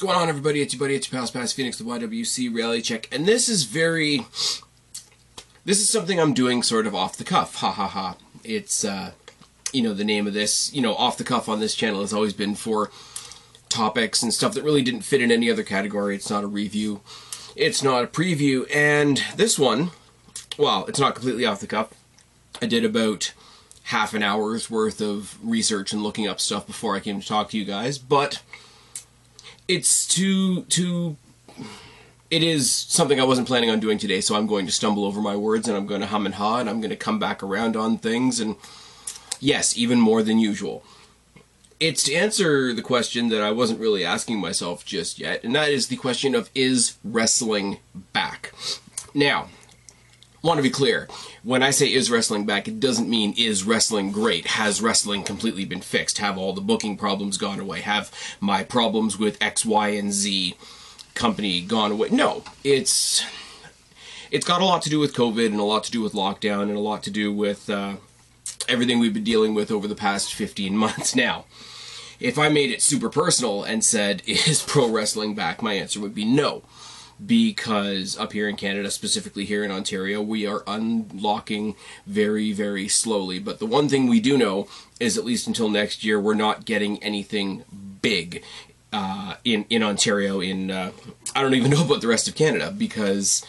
going on, everybody? It's your buddy, it's your pals, Spaz Phoenix, the YWC Reality check, and this is very. This is something I'm doing sort of off the cuff. Ha ha ha. It's, uh, you know, the name of this, you know, off the cuff on this channel has always been for topics and stuff that really didn't fit in any other category. It's not a review, it's not a preview, and this one, well, it's not completely off the cuff. I did about half an hour's worth of research and looking up stuff before I came to talk to you guys, but it's too too it is something I wasn't planning on doing today, so I'm going to stumble over my words and I'm going to hum and haw and I'm going to come back around on things and yes, even more than usual. It's to answer the question that I wasn't really asking myself just yet, and that is the question of is wrestling back? Now, want to be clear. When I say is wrestling back, it doesn't mean is wrestling great. Has wrestling completely been fixed? Have all the booking problems gone away? Have my problems with X, Y, and Z company gone away? No, it's it's got a lot to do with COVID and a lot to do with lockdown and a lot to do with uh, everything we've been dealing with over the past 15 months now. If I made it super personal and said, is pro wrestling back? My answer would be no because up here in Canada, specifically here in Ontario, we are unlocking very, very slowly. But the one thing we do know is at least until next year, we're not getting anything big uh, in in Ontario. In uh, I don't even know about the rest of Canada because.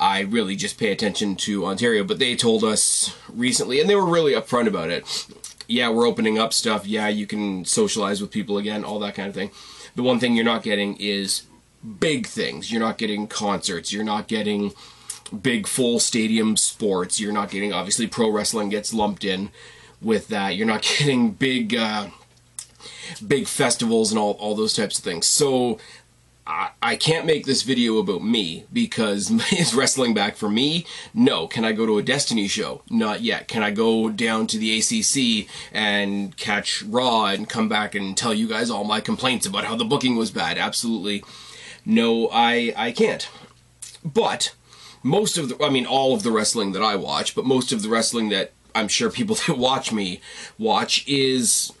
I really just pay attention to Ontario, but they told us recently, and they were really upfront about it. Yeah, we're opening up stuff. Yeah, you can socialize with people again, all that kind of thing. The one thing you're not getting is big things. You're not getting concerts. You're not getting big full stadium sports. You're not getting obviously pro wrestling gets lumped in with that. You're not getting big uh, big festivals and all all those types of things. So I, I can't make this video about me because is wrestling back for me? No. Can I go to a Destiny show? Not yet. Can I go down to the ACC and catch Raw and come back and tell you guys all my complaints about how the booking was bad? Absolutely no, I I can't. But most of the, I mean, all of the wrestling that I watch, but most of the wrestling that I'm sure people that watch me watch is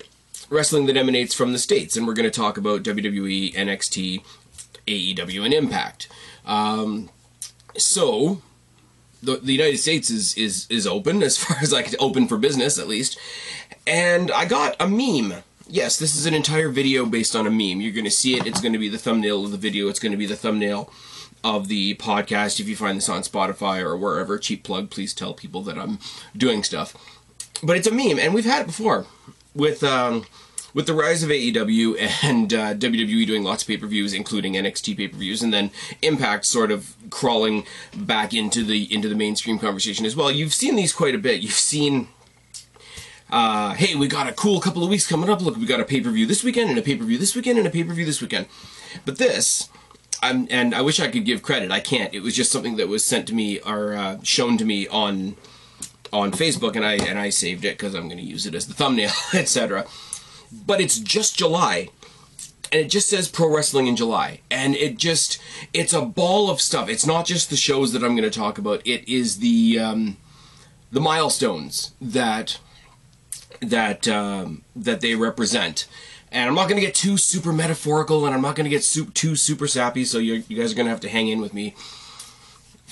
wrestling that emanates from the states, and we're going to talk about WWE, NXT, AEW, and Impact. Um, so the, the United States is is is open as far as like open for business at least, and I got a meme yes, this is an entire video based on a meme. You're going to see it. It's going to be the thumbnail of the video. It's going to be the thumbnail of the podcast. If you find this on Spotify or wherever, cheap plug, please tell people that I'm doing stuff. But it's a meme, and we've had it before with um, with the rise of AEW and uh, WWE doing lots of pay per views, including NXT pay per views, and then Impact sort of crawling back into the into the mainstream conversation as well. You've seen these quite a bit. You've seen uh, hey, we got a cool couple of weeks coming up. Look, we got a pay per view this weekend and a pay per view this weekend and a pay per view this weekend. But this, I'm, and I wish I could give credit. I can't. It was just something that was sent to me or uh, shown to me on on Facebook, and I and I saved it because I'm going to use it as the thumbnail, etc. But it's just July, and it just says pro wrestling in July, and it just it's a ball of stuff. It's not just the shows that I'm going to talk about. It is the um, the milestones that that um, that they represent. And I'm not going to get too super metaphorical, and I'm not going to get too super sappy. So you guys are going to have to hang in with me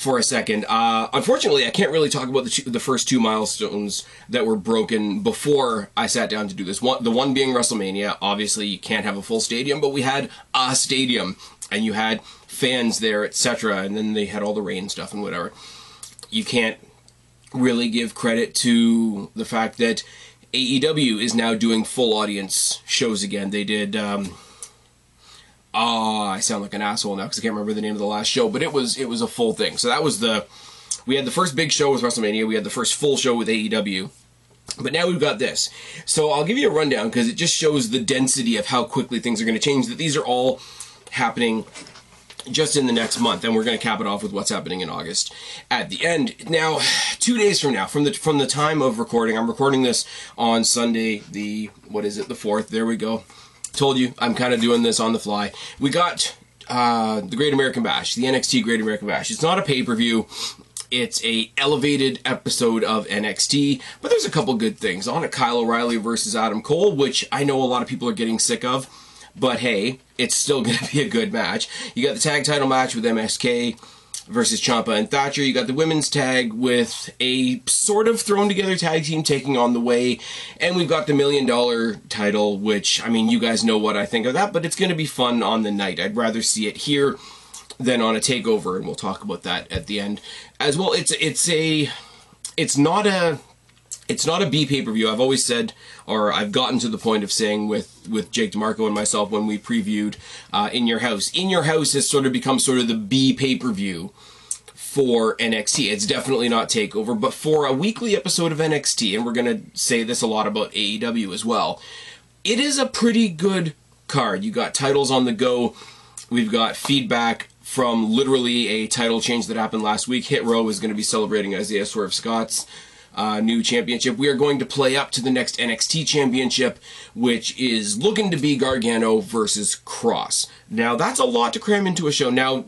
for a second. Uh, unfortunately, I can't really talk about the, two, the first two milestones that were broken before I sat down to do this. One, the one being WrestleMania. Obviously, you can't have a full stadium, but we had a stadium, and you had fans there, etc. And then they had all the rain stuff and whatever. You can't really give credit to the fact that AEW is now doing full audience shows again. They did. Um, oh, I sound like an asshole now because I can't remember the name of the last show, but it was it was a full thing. So that was the we had the first big show with WrestleMania. We had the first full show with AEW. But now we've got this. So I'll give you a rundown because it just shows the density of how quickly things are going to change. That these are all happening just in the next month, and we're going to cap it off with what's happening in August at the end. Now, two days from now, from the from the time of recording, I'm recording this on Sunday, the what is it, the fourth? There we go. Told you, I'm kind of doing this on the fly. We got uh, the Great American Bash, the NXT Great American Bash. It's not a pay per view. It's a elevated episode of NXT, but there's a couple good things on it. Kyle O'Reilly versus Adam Cole, which I know a lot of people are getting sick of. But hey, it's still going to be a good match. You got the tag title match with MSK versus Ciampa and Thatcher. You got the women's tag with a sort of thrown together tag team taking on the way. And we've got the million dollar title, which, I mean, you guys know what I think of that, but it's going to be fun on the night. I'd rather see it here than on a takeover, and we'll talk about that at the end as well. It's, it's a, it's not a, it's not a B pay per view. I've always said, or I've gotten to the point of saying with with Jake DeMarco and myself when we previewed uh, In Your House. In Your House has sort of become sort of the B pay per view for NXT. It's definitely not Takeover, but for a weekly episode of NXT, and we're gonna say this a lot about AEW as well. It is a pretty good card. You got titles on the go. We've got feedback from literally a title change that happened last week. Hit Row is going to be celebrating Isaiah Swerve Scott's uh, new championship. We are going to play up to the next NXT championship, which is looking to be Gargano versus Kross. Now, that's a lot to cram into a show. Now,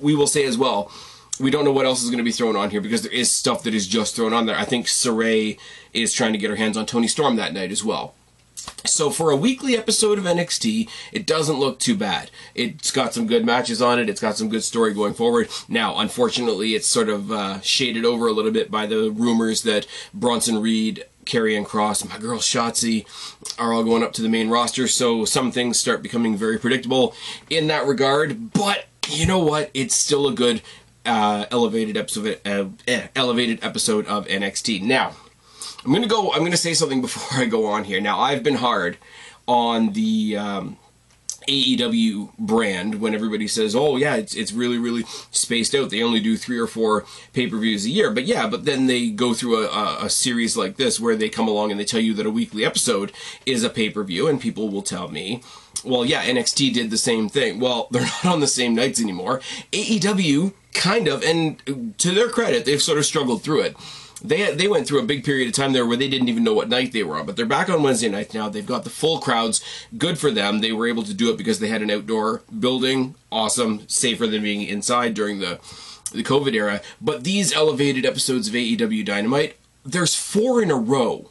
we will say as well, we don't know what else is going to be thrown on here because there is stuff that is just thrown on there. I think Sarray is trying to get her hands on Toni Storm that night as well. So for a weekly episode of NXT, it doesn't look too bad. It's got some good matches on it. It's got some good story going forward. Now, unfortunately, it's sort of uh, shaded over a little bit by the rumors that Bronson Reed, Karrion Kross, my girl Shotzi are all going up to the main roster. So some things start becoming very predictable in that regard. But you know what? It's still a good uh, elevated episode. Uh, eh, elevated episode of NXT. Now. I'm gonna go. I'm gonna say something before I go on here. Now, I've been hard on the um, AEW brand when everybody says, "Oh yeah, it's it's really really spaced out. They only do three or four pay per views a year." But yeah, but then they go through a, a, series like this where they come along and they tell you that a weekly episode is a pay per view, and people will tell me, "Well, yeah, NXT did the same thing." Well, they're not on the same nights anymore. AEW kind of, and to their credit, they've sort of struggled through it they they went through a big period of time there where they didn't even know what night they were on. But they're back on Wednesday night now. They've got the full crowds. Good for them. They were able to do it because they had an outdoor building. Awesome, safer than being inside during the the COVID era. But these elevated episodes of AEW Dynamite, there's four in a row.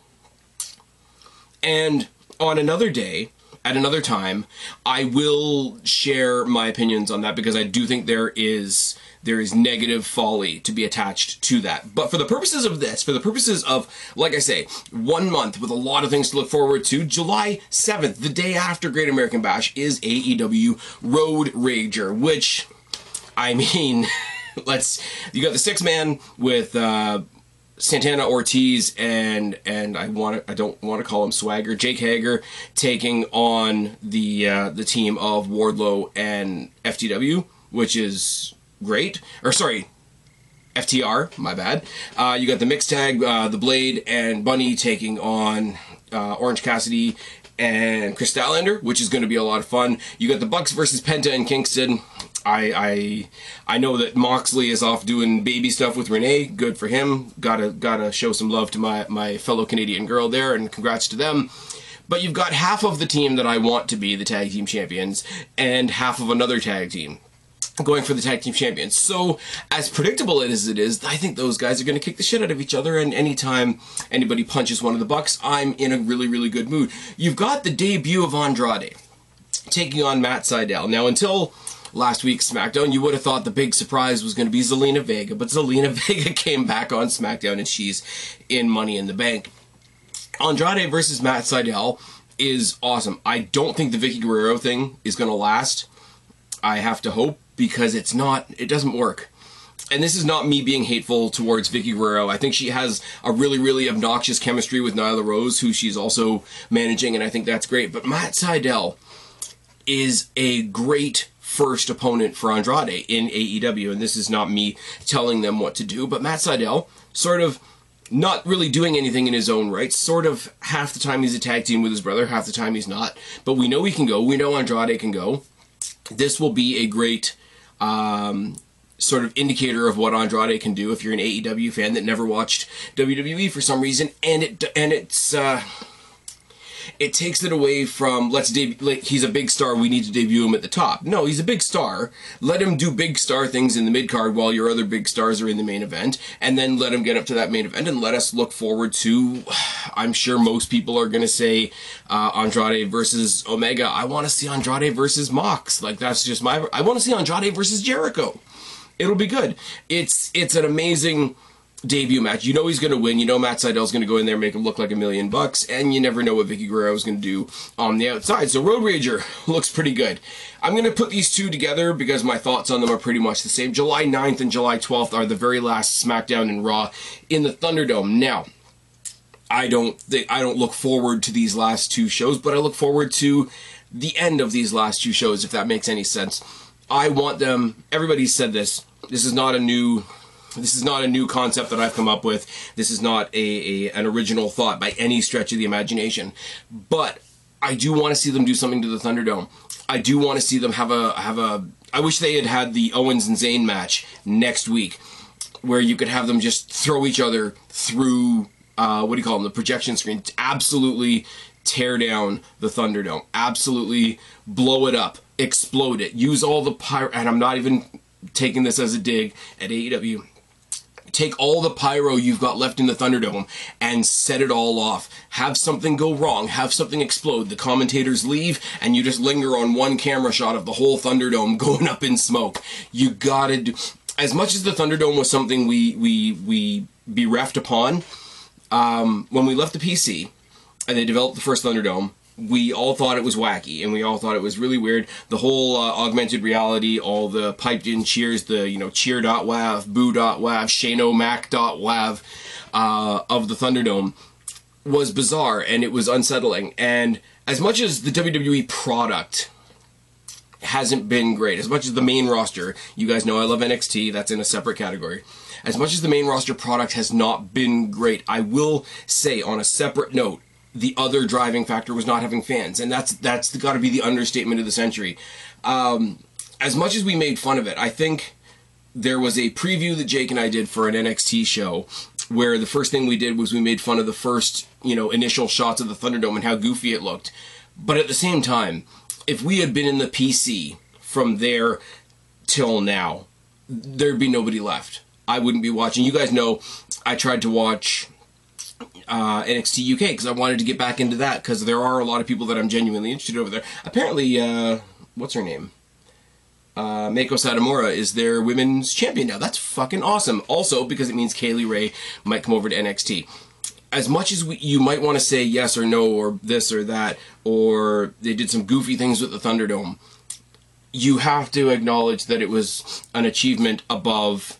And on another day, at another time, I will share my opinions on that because I do think there is there is negative folly to be attached to that. But for the purposes of this, for the purposes of, like I say, one month with a lot of things to look forward to, July 7th, the day after Great American Bash, is AEW Road Rager, which, I mean, let's, you got the six man with, uh, Santana Ortiz and and I want to I don't want to call him Swagger Jake Hager taking on the uh, the team of Wardlow and FTW, which is great. Or sorry, FTR, my bad. Uh, you got the mixed tag, uh, the Blade and Bunny taking on uh, Orange Cassidy and Kris Statlander, which is going to be a lot of fun. You got the Bucks versus Penta and Kingston. I I I know that Moxley is off doing baby stuff with Renee. Good for him. Gotta gotta show some love to my my fellow Canadian girl there, and congrats to them. But you've got half of the team that I want to be the tag team champions, and half of another tag team going for the tag team champions. So, as predictable as it is, I think those guys are going to kick the shit out of each other. And anytime anybody punches one of the Bucks, I'm in a really, really good mood. You've got the debut of Andrade taking on Matt Sydal. Now, until last week's SmackDown, you would have thought the big surprise was going to be Zelina Vega, but Zelina Vega came back on SmackDown and she's in Money in the Bank. Andrade versus Matt Sydal is awesome. I don't think the Vickie Guerrero thing is going to last. I have to hope because it's not, it doesn't work. And this is not me being hateful towards Vickie Guerrero. I think she has a really, really obnoxious chemistry with Nyla Rose, who she's also managing, and I think that's great. But Matt Sydal is a great first opponent for Andrade in AEW, and this is not me telling them what to do, but Matt Sydal sort of not really doing anything in his own right. Sort of half the time he's a tag team with his brother, half the time he's not. But we know he can go. We know Andrade can go. This will be a great um, sort of indicator of what Andrade can do if you're an AEW fan that never watched WWE for some reason, and it and it's uh, it takes it away from let's debut. Like, he's a big star. We need to debut him at the top. No, he's a big star. Let him do big star things in the mid card while your other big stars are in the main event, and then let him get up to that main event and let us look forward to. I'm sure most people are going to say uh, Andrade versus Omega. I want to see Andrade versus Mox. Like that's just my. I want to see Andrade versus Jericho. It'll be good. It's it's an amazing debut match. You know he's going to win. You know Matt Sydal's going to go in there and make him look like a million bucks, and you never know what Vickie Guerrero is going to do on the outside. So Road Rager looks pretty good. I'm going to put these two together because my thoughts on them are pretty much the same. July 9th and July 12th are the very last SmackDown and Raw in the Thunderdome. Now, I don't think I don't look forward to these last two shows, but I look forward to the end of these last two shows if that makes any sense. I want them everybody said this. This is not a new this is not a new concept that I've come up with. This is not a, a an original thought by any stretch of the imagination. But I do want to see them do something to the Thunderdome. I do want to see them have a have a. I wish they had had the Owens and Zayn match next week, where you could have them just throw each other through. Uh, what do you call them? The projection screen. Absolutely tear down the Thunderdome. Absolutely blow it up, explode it. Use all the pyro. And I'm not even taking this as a dig at AEW take all the pyro you've got left in the Thunderdome and set it all off. Have something go wrong, have something explode. The commentators leave, and you just linger on one camera shot of the whole Thunderdome going up in smoke. You gotta do. As much as the Thunderdome was something we we we bereft upon um, when we left the PC, and they developed the first Thunderdome we all thought it was wacky and we all thought it was really weird. The whole uh, augmented reality, all the piped in cheers, the, you know, cheer.wav, boo.wav, shanomac.wav uh, of the Thunderdome was bizarre and it was unsettling. And as much as the WWE product hasn't been great, as much as the main roster, you guys know I love NXT, that's in a separate category. As much as the main roster product has not been great, I will say on a separate note, the other driving factor was not having fans, and that's that's got to be the understatement of the century. Um, as much as we made fun of it, I think there was a preview that Jake and I did for an NXT show where the first thing we did was we made fun of the first, you know, initial shots of the Thunderdome and how goofy it looked. But at the same time, if we had been in the PC from there till now, there'd be nobody left. I wouldn't be watching. You guys know I tried to watch uh, NXT UK because I wanted to get back into that because there are a lot of people that I'm genuinely interested over there. Apparently, uh, what's her name? Uh, Meiko Satomura is their women's champion now. That's fucking awesome. Also, because it means Kay Lee Ray might come over to NXT. As much as we, you might want to say yes or no or this or that, or they did some goofy things with the Thunderdome, you have to acknowledge that it was an achievement above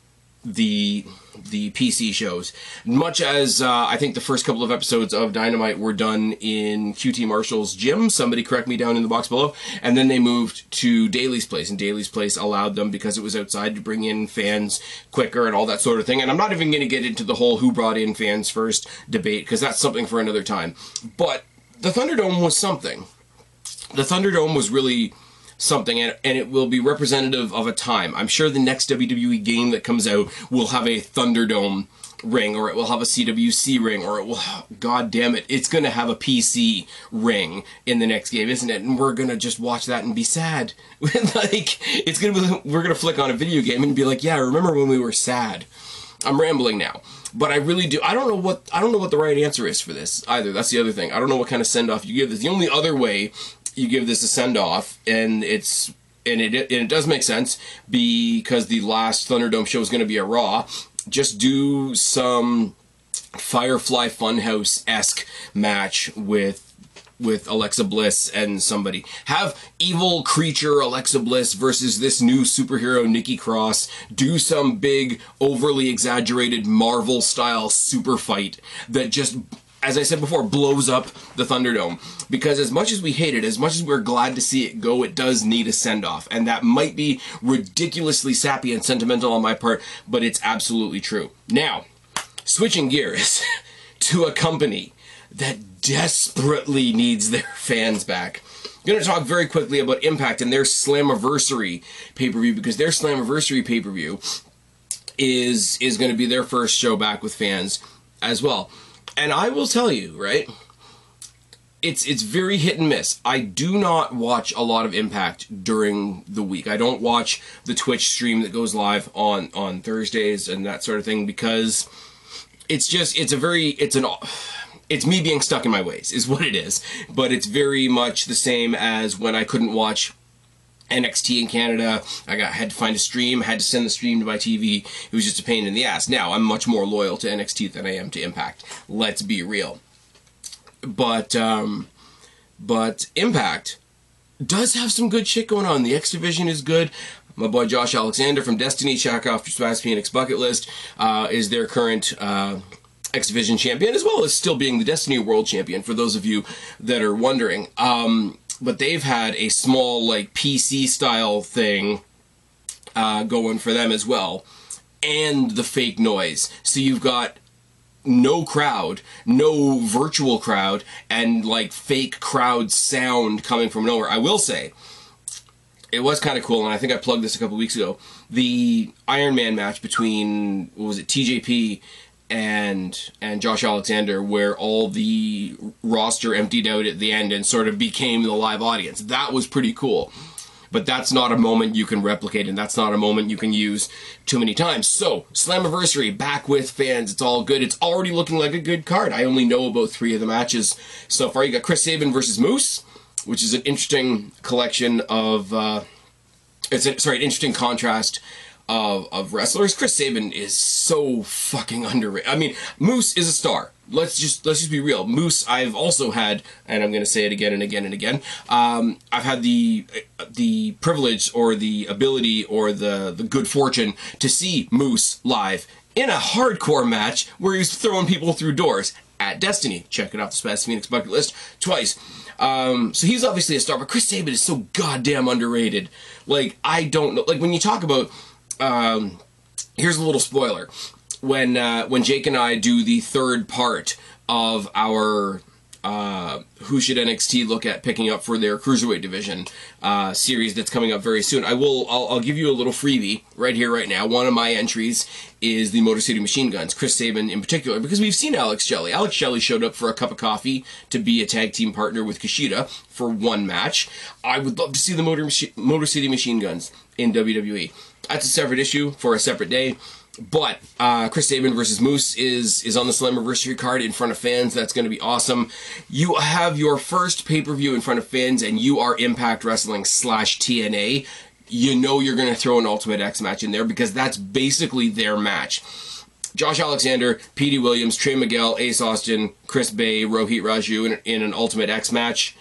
the the PC shows. Much as uh, I think the first couple of episodes of Dynamite were done in QT Marshall's gym, somebody correct me down in the box below, and then they moved to Daly's Place, and Daly's Place allowed them, because it was outside, to bring in fans quicker and all that sort of thing. And I'm not even going to get into the whole who brought in fans first debate, because that's something for another time. But the Thunderdome was something. The Thunderdome was really something, and, and it will be representative of a time. I'm sure the next WWE game that comes out will have a Thunderdome ring, or it will have a CWC ring, or it will, god damn it, it's gonna have a PC ring in the next game, isn't it? And we're gonna just watch that and be sad. like, it's gonna be, we're gonna flick on a video game and be like, yeah, remember when we were sad? I'm rambling now. But I really do. I don't know what I don't know what the right answer is for this either. That's the other thing. I don't know what kind of send off you give this. The only other way you give this a send off, and it's and it and it does make sense because the last Thunderdome show is going to be a Raw. Just do some Firefly Funhouse esque match with with Alexa Bliss and somebody. Have evil creature Alexa Bliss versus this new superhero Nikki Cross do some big, overly exaggerated Marvel style super fight that just as I said before, blows up the Thunderdome. Because as much as we hate it, as much as we're glad to see it go, it does need a send off. And that might be ridiculously sappy and sentimental on my part, but it's absolutely true. Now, switching gears to a company that desperately needs their fans back. I'm going to talk very quickly about Impact and their Slammiversary pay per view because their Slammiversary pay per view is is going to be their first show back with fans as well. And I will tell you, right? it's it's very hit and miss. I do not watch a lot of Impact during the week. I don't watch the Twitch stream that goes live on on Thursdays and that sort of thing because it's just it's a very it's an it's me being stuck in my ways is what it is. But it's very much the same as when I couldn't watch NXT in Canada. I got had to find a stream, had to send the stream to my TV. It was just a pain in the ass. Now I'm much more loyal to NXT than I am to Impact. Let's be real. But um, but Impact does have some good shit going on. The X Division is good. My boy Josh Alexander from Destiny, check off your Spaz Phoenix bucket list, uh, is their current uh, X Division champion, as well as still being the Destiny World Champion, for those of you that are wondering. Um, but they've had a small, like, PC style thing uh, going for them as well, and the fake noise. So you've got no crowd, no virtual crowd, and like fake crowd sound coming from nowhere. I will say, it was kind of cool, and I think I plugged this a couple weeks ago. The Iron Man match between what was it, TJP and and Josh Alexander, where all the roster emptied out at the end and sort of became the live audience. That was pretty cool but that's not a moment you can replicate and that's not a moment you can use too many times. So, Slammiversary, back with fans. It's all good. It's already looking like a good card. I only know about three of the matches so far. You got Chris Sabin versus Moose, which is an interesting collection of, uh, it's a, sorry, an interesting contrast of, of wrestlers. Chris Sabin is so fucking underrated. I mean, Moose is a star let's just let's just be real. Moose, I've also had, and I'm going to say it again and again and again. Um, I've had the the privilege or the ability or the the good fortune to see Moose live in a hardcore match where he was throwing people through doors at Destiny. Check it off the Spaz Phoenix bucket list twice. Um, so he's obviously a star, but Chris Sabin is so goddamn underrated. Like I don't know. Like when you talk about. Um, here's a little spoiler when uh, when Jake and I do the third part of our uh, who should NXT look at picking up for their cruiserweight division uh, series that's coming up very soon. I will. I'll, I'll, give you a little freebie right here, right now. One of my entries is the Motor City Machine Guns, Chris Sabin in particular, because we've seen Alex Shelley. Alex Shelley showed up for a cup of coffee to be a tag team partner with Kushida for one match. I would love to see the Motor, Motor City Machine Guns in WWE. That's a separate issue for a separate day. But uh, Chris Sabin versus Moose is is on the Slammiversary card in front of fans. That's going to be awesome. You have your first pay per view in front of fans, and you are Impact Wrestling slash TNA. You know you're going to throw an Ultimate X match in there because that's basically their match. Josh Alexander, Petey Williams, Trey Miguel, Ace Austin, Chris Bey, Rohit Raju in, in an Ultimate X match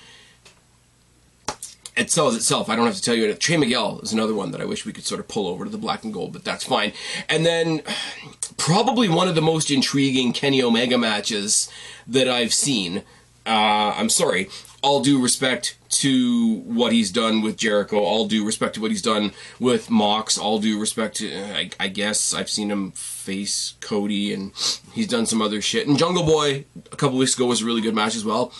it sells itself. I don't have to tell you. Trey Miguel is another one that I wish we could sort of pull over to the black and gold, but that's fine. And then probably one of the most intriguing Kenny Omega matches that I've seen. Uh, I'm sorry. All due respect to what he's done with Jericho. All due respect to what he's done with Mox. All due respect to, I, I guess I've seen him face Cody, and he's done some other shit. And Jungle Boy a couple weeks ago was a really good match as well.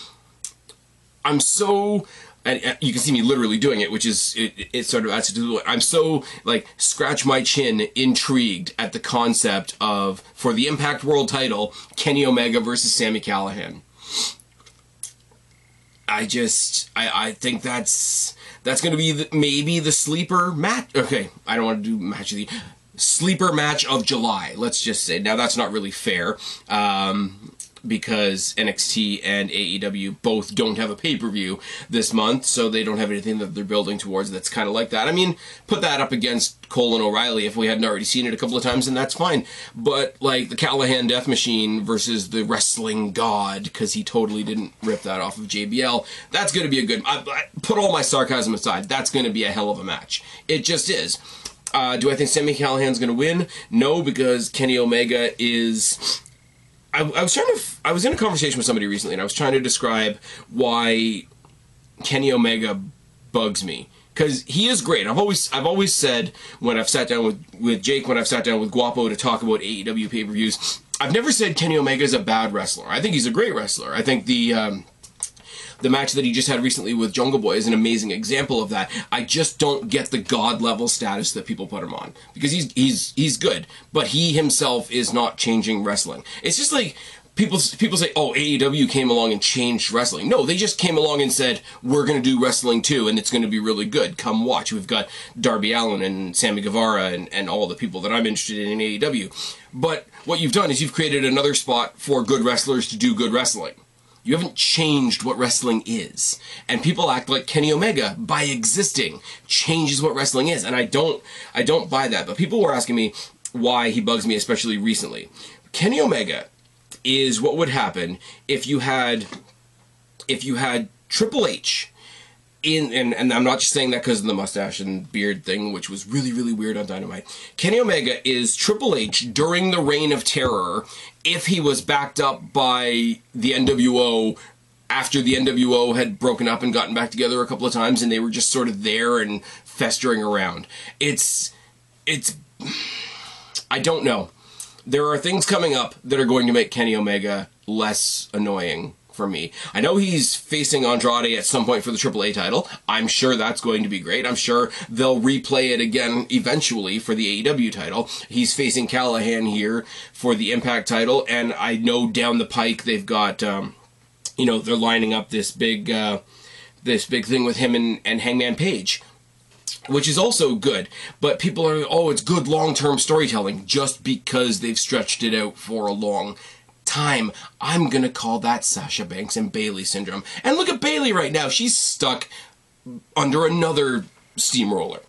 I'm so and you can see me literally doing it, which is it, it sort of adds to the. I'm so like scratch my chin, intrigued at the concept of for the Impact World Title, Kenny Omega versus Sami Callihan. I just I I think that's that's going to be the, maybe the sleeper match. Okay, I don't want to do match of the sleeper match of July. Let's just say now that's not really fair. Um, because NXT and AEW both don't have a pay per view this month, so they don't have anything that they're building towards that's kind of like that. I mean, put that up against Cole and O'Reilly if we hadn't already seen it a couple of times, and that's fine. But like the Callihan Death Machine versus the Wrestling God, because he totally didn't rip that off of JBL, that's going to be a good. I, I, put all my sarcasm aside, that's going to be a hell of a match. It just is. Uh, do I think Sami Callihan's going to win? No, because Kenny Omega is I, I, was trying to. I was in a conversation with somebody recently, and I was trying to describe why Kenny Omega bugs me because he is great. I've always I've always said when I've sat down with with Jake, when I've sat down with Guapo to talk about AEW pay per views, I've never said Kenny Omega is a bad wrestler. I think he's a great wrestler. I think the um, the match that he just had recently with Jungle Boy is an amazing example of that. I just don't get the god level status that people put him on because he's he's he's good, but he himself is not changing wrestling. It's just like people people say, "Oh, AEW came along and changed wrestling." No, they just came along and said, "We're going to do wrestling too, and it's going to be really good. Come watch." We've got Darby Allin and Sammy Guevara and, and all the people that I'm interested in in AEW. But what you've done is you've created another spot for good wrestlers to do good wrestling. You haven't changed what wrestling is. And people act like Kenny Omega by existing changes what wrestling is. And I don't I don't buy that. But people were asking me why he bugs me especially recently. Kenny Omega is what would happen if you had if you had Triple H in and, and I'm not just saying that because of the mustache and beard thing, which was really, really weird on Dynamite. Kenny Omega is Triple H during the reign of terror if he was backed up by the NWO after the NWO had broken up and gotten back together a couple of times and they were just sort of there and festering around. It's it's I don't know. There are things coming up that are going to make Kenny Omega less annoying for me. I know he's facing Andrade at some point for the AAA title. I'm sure that's going to be great. I'm sure they'll replay it again eventually for the AEW title. He's facing Callihan here for the Impact title, and I know down the pike they've got, um, you know, they're lining up this big, uh, this big thing with him and, and Hangman Page which is also good. But people are, oh, it's good long term storytelling just because they've stretched it out for a long time. I'm gonna call that Sasha Banks and Bayley syndrome. And look at Bayley right now. She's stuck under another steamroller.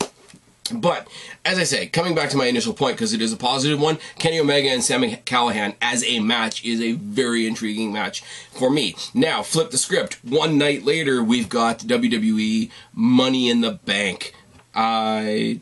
But as I say, coming back to my initial point because it is a positive one, Kenny Omega and Sami Callihan as a match is a very intriguing match for me. Now, flip the script. One night later, we've got WWE Money in the Bank. I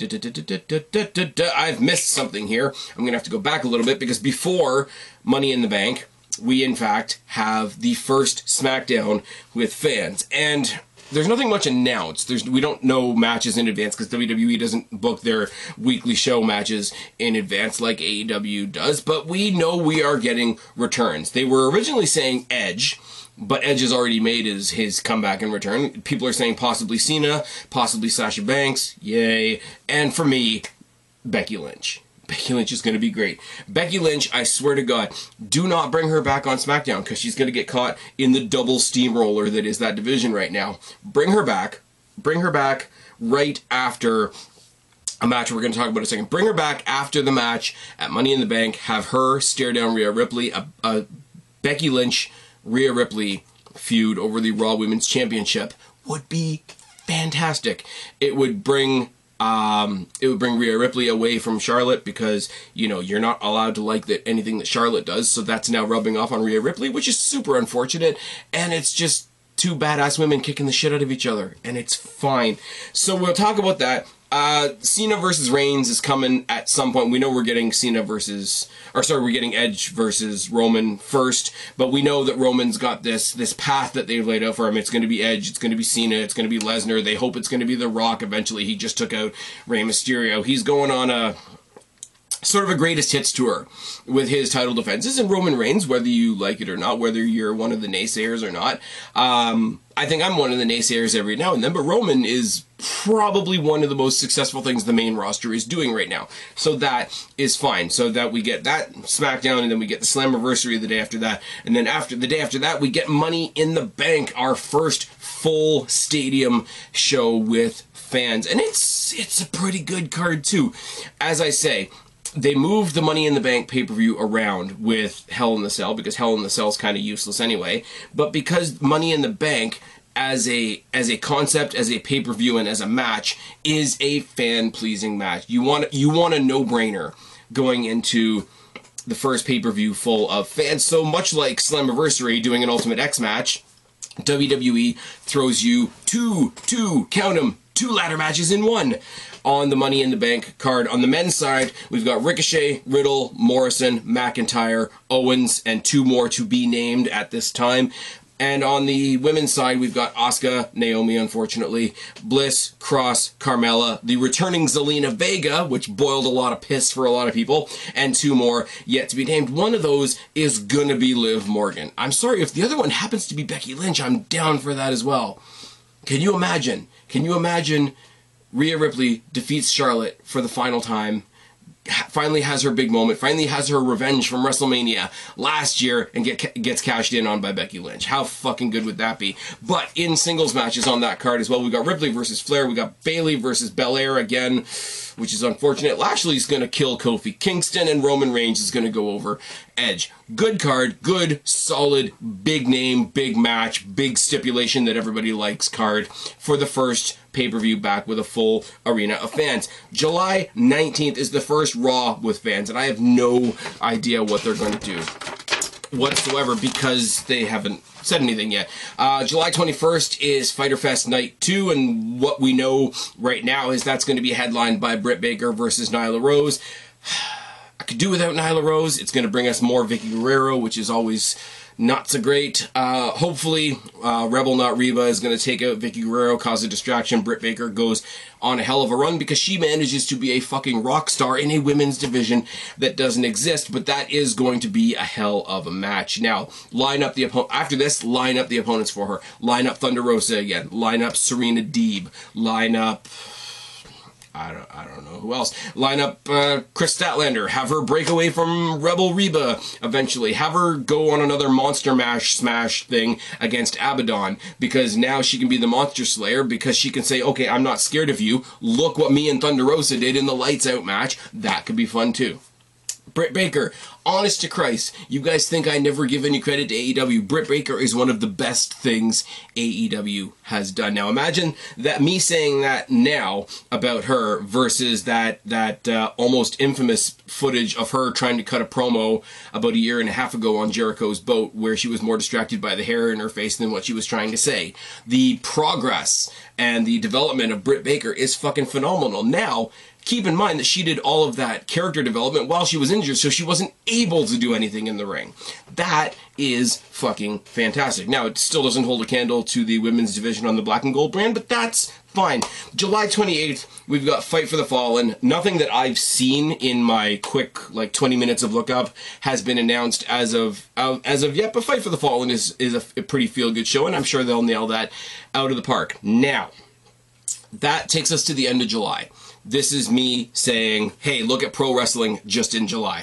I've missed something here. I'm gonna have to go back a little bit because before Money in the Bank, we in fact have the first SmackDown with fans, and there's nothing much announced. There's we don't know matches in advance because WWE doesn't book their weekly show matches in advance like AEW does. But we know we are getting returns. They were originally saying Edge but Edge has already made his his comeback and return. People are saying possibly Cena, possibly Sasha Banks, yay, and for me, Becky Lynch. Becky Lynch is going to be great. Becky Lynch, I swear to God, do not bring her back on SmackDown because she's going to get caught in the double steamroller that is that division right now. Bring her back. Bring her back right after a match we're going to talk about in a second. Bring her back after the match at Money in the Bank. Have her stare down Rhea Ripley. A, a Becky Lynch Rhea Ripley feud over the Raw Women's Championship would be fantastic. It would bring um, it would bring Rhea Ripley away from Charlotte because you know you're not allowed to like that anything that Charlotte does, so that's now rubbing off on Rhea Ripley, which is super unfortunate, and it's just two badass women kicking the shit out of each other, and it's fine. So we'll talk about that. Uh, Cena versus Reigns is coming at some point. We know we're getting Cena versus, or sorry, we're getting Edge versus Roman first, but we know that Roman's got this this path that they've laid out for him. It's going to be Edge, it's going to be Cena, it's going to be Lesnar. They hope it's going to be The Rock. Eventually, he just took out Rey Mysterio. He's going on a sort of a greatest hits tour with his title defenses and Roman Reigns, whether you like it or not, whether you're one of the naysayers or not. Um, I think I'm one of the naysayers every now and then, but Roman is probably one of the most successful things the main roster is doing right now. So that is fine. So that we get that SmackDown and then we get the Slammiversary the day after that. And then after the day after that, we get Money in the Bank, our first full stadium show with fans. And it's it's a pretty good card too. As I say, they moved the Money in the Bank pay per view around with Hell in the Cell because Hell in the Cell is kind of useless anyway. But because Money in the Bank as a as a concept, as a pay per view, and as a match is a fan pleasing match. You want you want a no brainer going into the first pay per view full of fans. So much like Slammiversary doing an Ultimate X match, WWE throws you two two count them two ladder matches in one on the Money in the Bank card. On the men's side, we've got Ricochet, Riddle, Morrison, McIntyre, Owens, and two more to be named at this time. And on the women's side, we've got Asuka, Naomi, unfortunately, Bliss, Cross, Carmella, the returning Zelina Vega, which boiled a lot of piss for a lot of people, and two more yet to be named. One of those is gonna be Liv Morgan. I'm sorry, if the other one happens to be Becky Lynch, I'm down for that as well. Can you imagine? Can you imagine Rhea Ripley defeats Charlotte for the final time finally has her big moment, finally has her revenge from WrestleMania last year and get, gets cashed in on by Becky Lynch. How fucking good would that be? But in singles matches on that card as well, we got Ripley versus Flair, we got Bayley versus Belair again, which is unfortunate. Lashley's going to kill Kofi Kingston and Roman Reigns is going to go over Edge. Good card, good, solid, big name, big match, big stipulation that everybody likes card for the first pay per view back with a full arena of fans. July 19th is the first Raw with fans, and I have no idea what they're going to do whatsoever because they haven't said anything yet. Uh, July 21st is Fyter Fest Night 2, and what we know right now is that's going to be headlined by Britt Baker versus Nyla Rose. I could do without Nyla Rose. It's going to bring us more Vickie Guerrero, which is always not so great. Uh, hopefully, uh, Rebel Not Reba is going to take out Vickie Guerrero, cause a distraction. Britt Baker goes on a hell of a run because she manages to be a fucking rock star in a women's division that doesn't exist, but that is going to be a hell of a match. Now, line up the opponent. After this, line up the opponents for her. Line up Thunder Rosa again. Line up Serena Deeb. Line up. I don't, I don't know who else. Line up uh, Kris Statlander. Have her break away from Rebel Reba eventually. Have her go on another Monster Mash Smash thing against Abaddon because now she can be the Monster Slayer because she can say, okay, I'm not scared of you. Look what me and Thunder Rosa did in the Lights Out match. That could be fun too. Britt Baker, honest to Christ, you guys think I never give any credit to AEW. Britt Baker is one of the best things AEW has done. Now imagine that me saying that now about her versus that that uh, almost infamous footage of her trying to cut a promo about a year and a half ago on Jericho's boat where she was more distracted by the hair in her face than what she was trying to say. The progress and the development of Britt Baker is fucking phenomenal. Now, keep in mind that she did all of that character development while she was injured, so she wasn't able to do anything in the ring. That is fucking fantastic. Now, it still doesn't hold a candle to the women's division on the black and gold brand, but that's fine. July 28th, we've got Fight for the Fallen. Nothing that I've seen in my quick, like, 20 minutes of lookup has been announced as of uh, as of yet, but Fight for the Fallen is, is a, a pretty feel-good show, and I'm sure they'll nail that out of the park. Now, that takes us to the end of July. This is me saying, hey, look at pro wrestling just in July.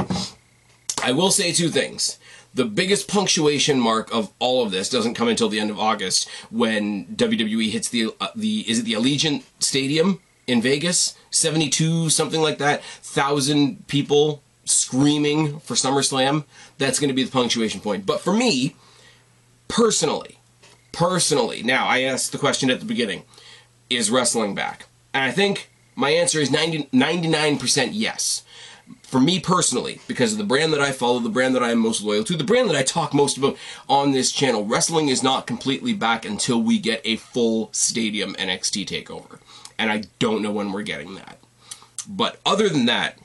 I will say two things. The biggest punctuation mark of all of this doesn't come until the end of August when WWE hits the uh, the is it the Allegiant Stadium in Vegas, 72 something like that, thousand people screaming for SummerSlam. That's going to be the punctuation point. But for me, personally, personally, now I asked the question at the beginning, is wrestling back? And I think my answer is 90, 99% yes. For me personally, because of the brand that I follow, the brand that I am most loyal to, the brand that I talk most about on this channel, wrestling is not completely back until we get a full stadium NXT takeover. And I don't know when we're getting that. But other than that,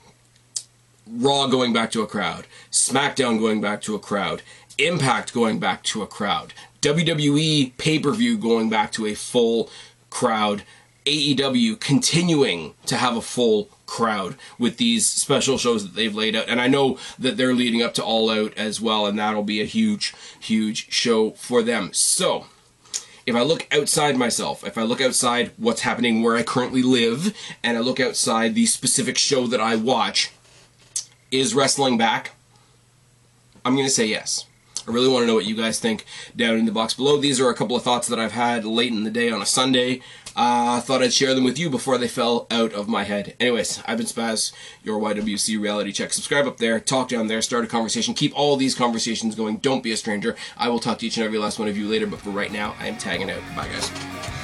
Raw going back to a crowd, SmackDown going back to a crowd, Impact going back to a crowd, WWE pay per view going back to a full crowd, AEW continuing to have a full crowd with these special shows that they've laid out. And I know that they're leading up to All Out as well, and that'll be a huge, huge show for them. So, if I look outside myself, if I look outside what's happening where I currently live, and I look outside the specific show that I watch, is wrestling back? I'm going to say yes. I really want to know what you guys think down in the box below. These are a couple of thoughts that I've had late in the day on a Sunday. I uh, thought I'd share them with you before they fell out of my head. Anyways, I've been Spaz, your YWC reality check. Subscribe up there, talk down there, start a conversation. Keep all these conversations going. Don't be a stranger. I will talk to each and every last one of you later, but for right now, I am tagging out. Bye, guys.